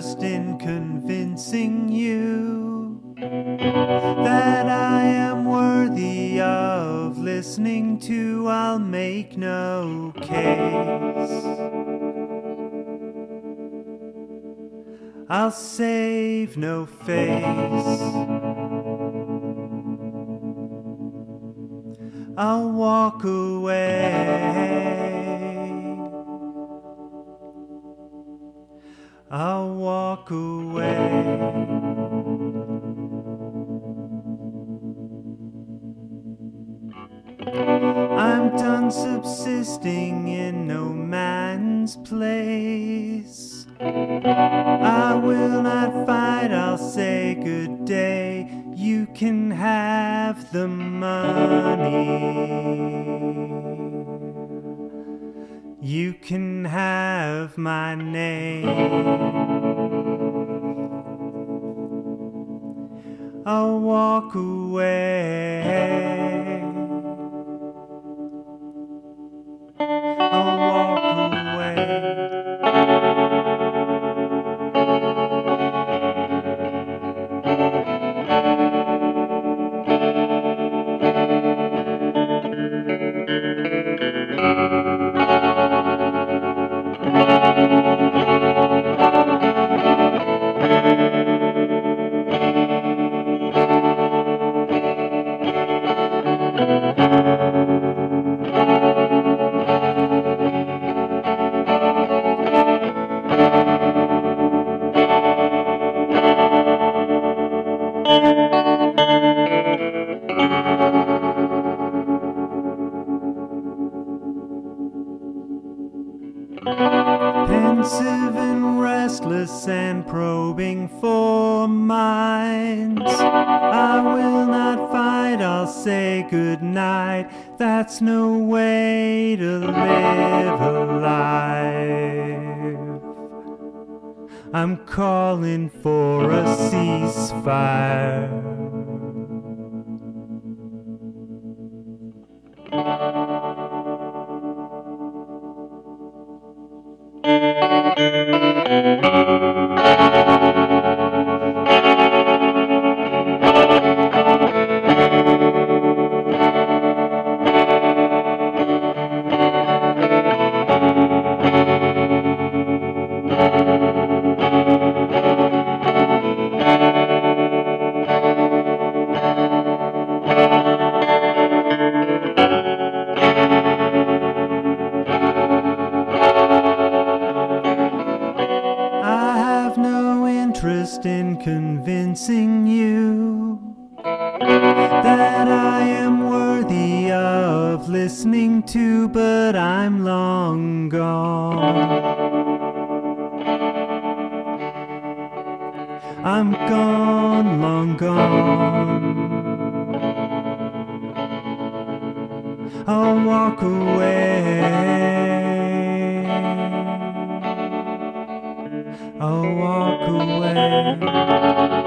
interest in convincing you that I am worthy of listening to. I'll make no case. I'll save no face. I'll walk away. I'll walk away. I'm done subsisting in no man's place. Have my name. I'll walk away. Pensive and restless and probing for minds. I will not fight, I'll say good night. That's no way to live a life. I'm calling for a ceasefire. I interest in convincing you that I am worthy of listening to, but I'm long gone. I'm gone, long gone. I'll walk away. I'll walk away.